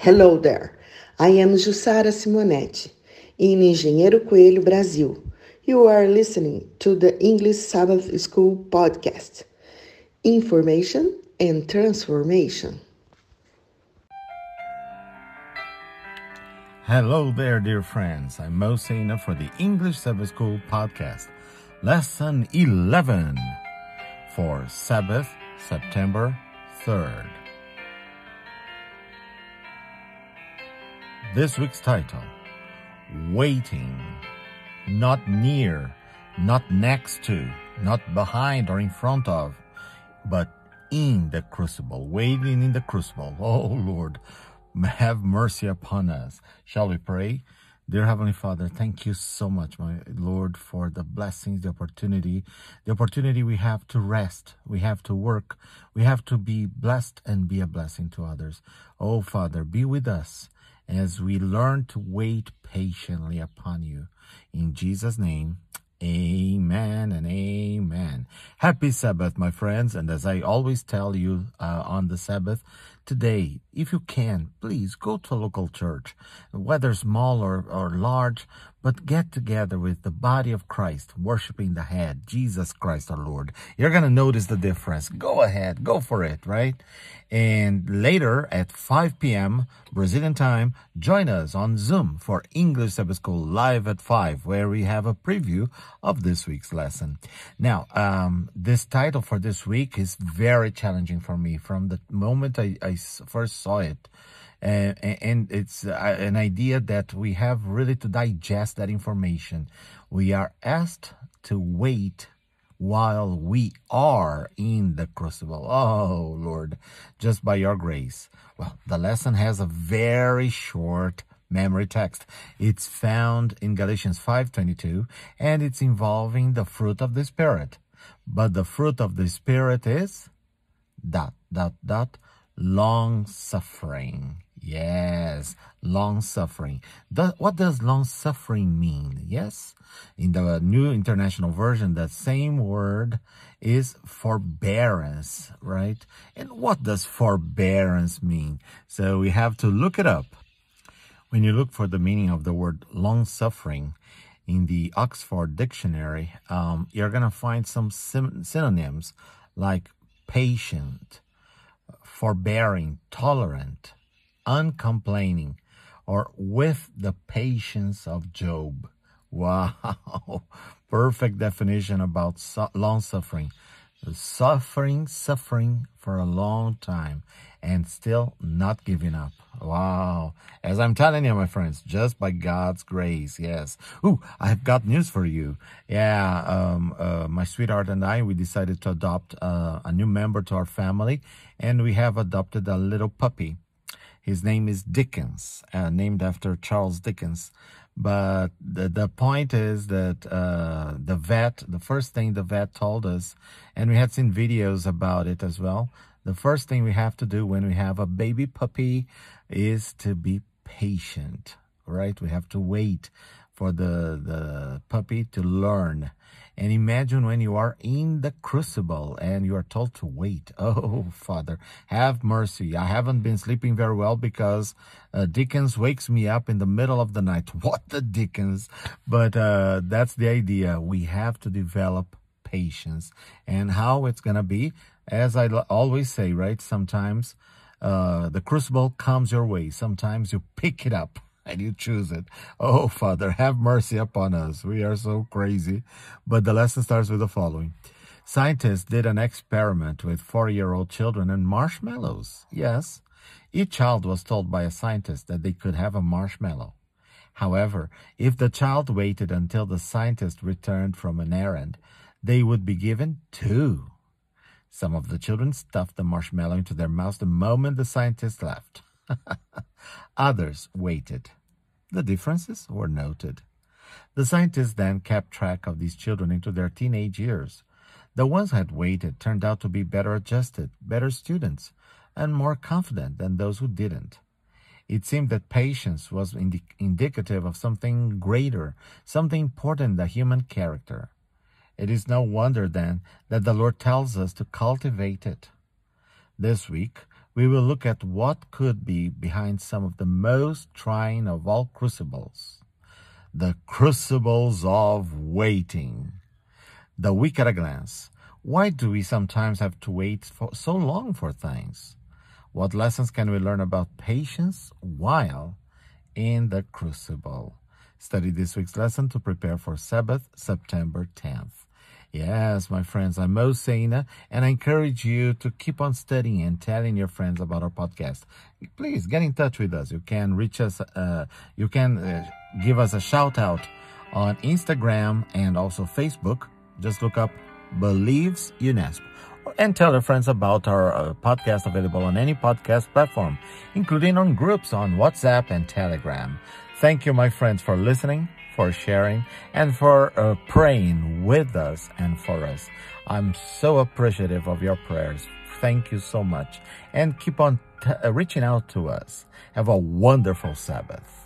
Hello there. I am Jussara Simonetti in Engenheiro Coelho, Brazil. You are listening to the English Sabbath School podcast. Information and transformation. Hello there, dear friends. I'm Mo Sena for the English Sabbath School podcast, lesson 11 for Sabbath, September 3rd. This week's title Waiting. Not near, not next to, not behind or in front of, but in the crucible, waiting in the crucible. Oh Lord, have mercy upon us. Shall we pray? Dear Heavenly Father, thank you so much, my Lord, for the blessings, the opportunity, the opportunity we have to rest, we have to work, we have to be blessed and be a blessing to others. Oh Father, be with us as we learn to wait patiently upon you. In Jesus' name, Amen and amen. Happy Sabbath, my friends. And as I always tell you uh, on the Sabbath, today, if you can, please go to a local church, whether small or, or large, but get together with the body of Christ, worshiping the head, Jesus Christ our Lord. You're going to notice the difference. Go ahead, go for it, right? And later at 5 p.m. Brazilian time, join us on Zoom for English Sabbath School live at 5, where we have a preview of this week's lesson. Now, um, this title for this week is very challenging for me from the moment I, I first saw it and, and it's uh, an idea that we have really to digest that information. We are asked to wait while we are in the crucible. Oh, Lord, just by your grace. Well, the lesson has a very short memory text. It's found in Galatians 5:22 and it's involving the fruit of the spirit. But the fruit of the spirit is dot dot dot long suffering. Yes, long suffering. what does long suffering mean? Yes, in the New International Version, that same word is forbearance, right? And what does forbearance mean? So we have to look it up. When you look for the meaning of the word long suffering in the Oxford Dictionary, um, you're going to find some synonyms like patient, forbearing, tolerant, uncomplaining, or with the patience of Job. Wow, perfect definition about long suffering. Suffering, suffering for a long time and still not giving up. Wow. As I'm telling you, my friends, just by God's grace. Yes. Ooh, I have got news for you. Yeah. Um, uh, my sweetheart and I, we decided to adopt uh, a new member to our family and we have adopted a little puppy. His name is Dickens, uh, named after Charles Dickens. But the, the point is that uh, the vet, the first thing the vet told us, and we had seen videos about it as well. The first thing we have to do when we have a baby puppy is to be patient, right? We have to wait for the, the puppy to learn and imagine when you are in the crucible and you are told to wait. Oh, Father, have mercy. I haven't been sleeping very well because uh, Dickens wakes me up in the middle of the night. What the Dickens? But uh, that's the idea. We have to develop patience. And how it's going to be, as I always say, right? Sometimes uh, the crucible comes your way. Sometimes you pick it up and you choose it. Oh, Father, have mercy upon us. We are so crazy. But the lesson starts with the following. Scientists did an experiment with four-year-old children and marshmallows. Yes, each child was told by a scientist that they could have a marshmallow. However, if the child waited until the scientist returned from an errand, they would be given two. Some of the children stuffed the marshmallow into their mouths the moment the scientist left. Others waited. The differences were noted. The scientists then kept track of these children into their teenage years. The ones who had waited turned out to be better adjusted, better students, and more confident than those who didn't. It seemed that patience was indi- indicative of something greater, something important in the human character. It is no wonder then that the Lord tells us to cultivate it. This week, we will look at what could be behind some of the most trying of all crucibles the crucibles of waiting. The week at a glance. Why do we sometimes have to wait for so long for things? What lessons can we learn about patience while in the crucible? Study this week's lesson to prepare for Sabbath, September 10th. Yes, my friends, I'm Mo Seina, and I encourage you to keep on studying and telling your friends about our podcast. Please get in touch with us. You can reach us, uh, you can uh, give us a shout out on Instagram and also Facebook. Just look up Believes UNASP and tell your friends about our uh, podcast available on any podcast platform, including on groups on WhatsApp and Telegram. Thank you, my friends, for listening for sharing and for uh, praying with us and for us. I'm so appreciative of your prayers. Thank you so much. And keep on t- uh, reaching out to us. Have a wonderful Sabbath.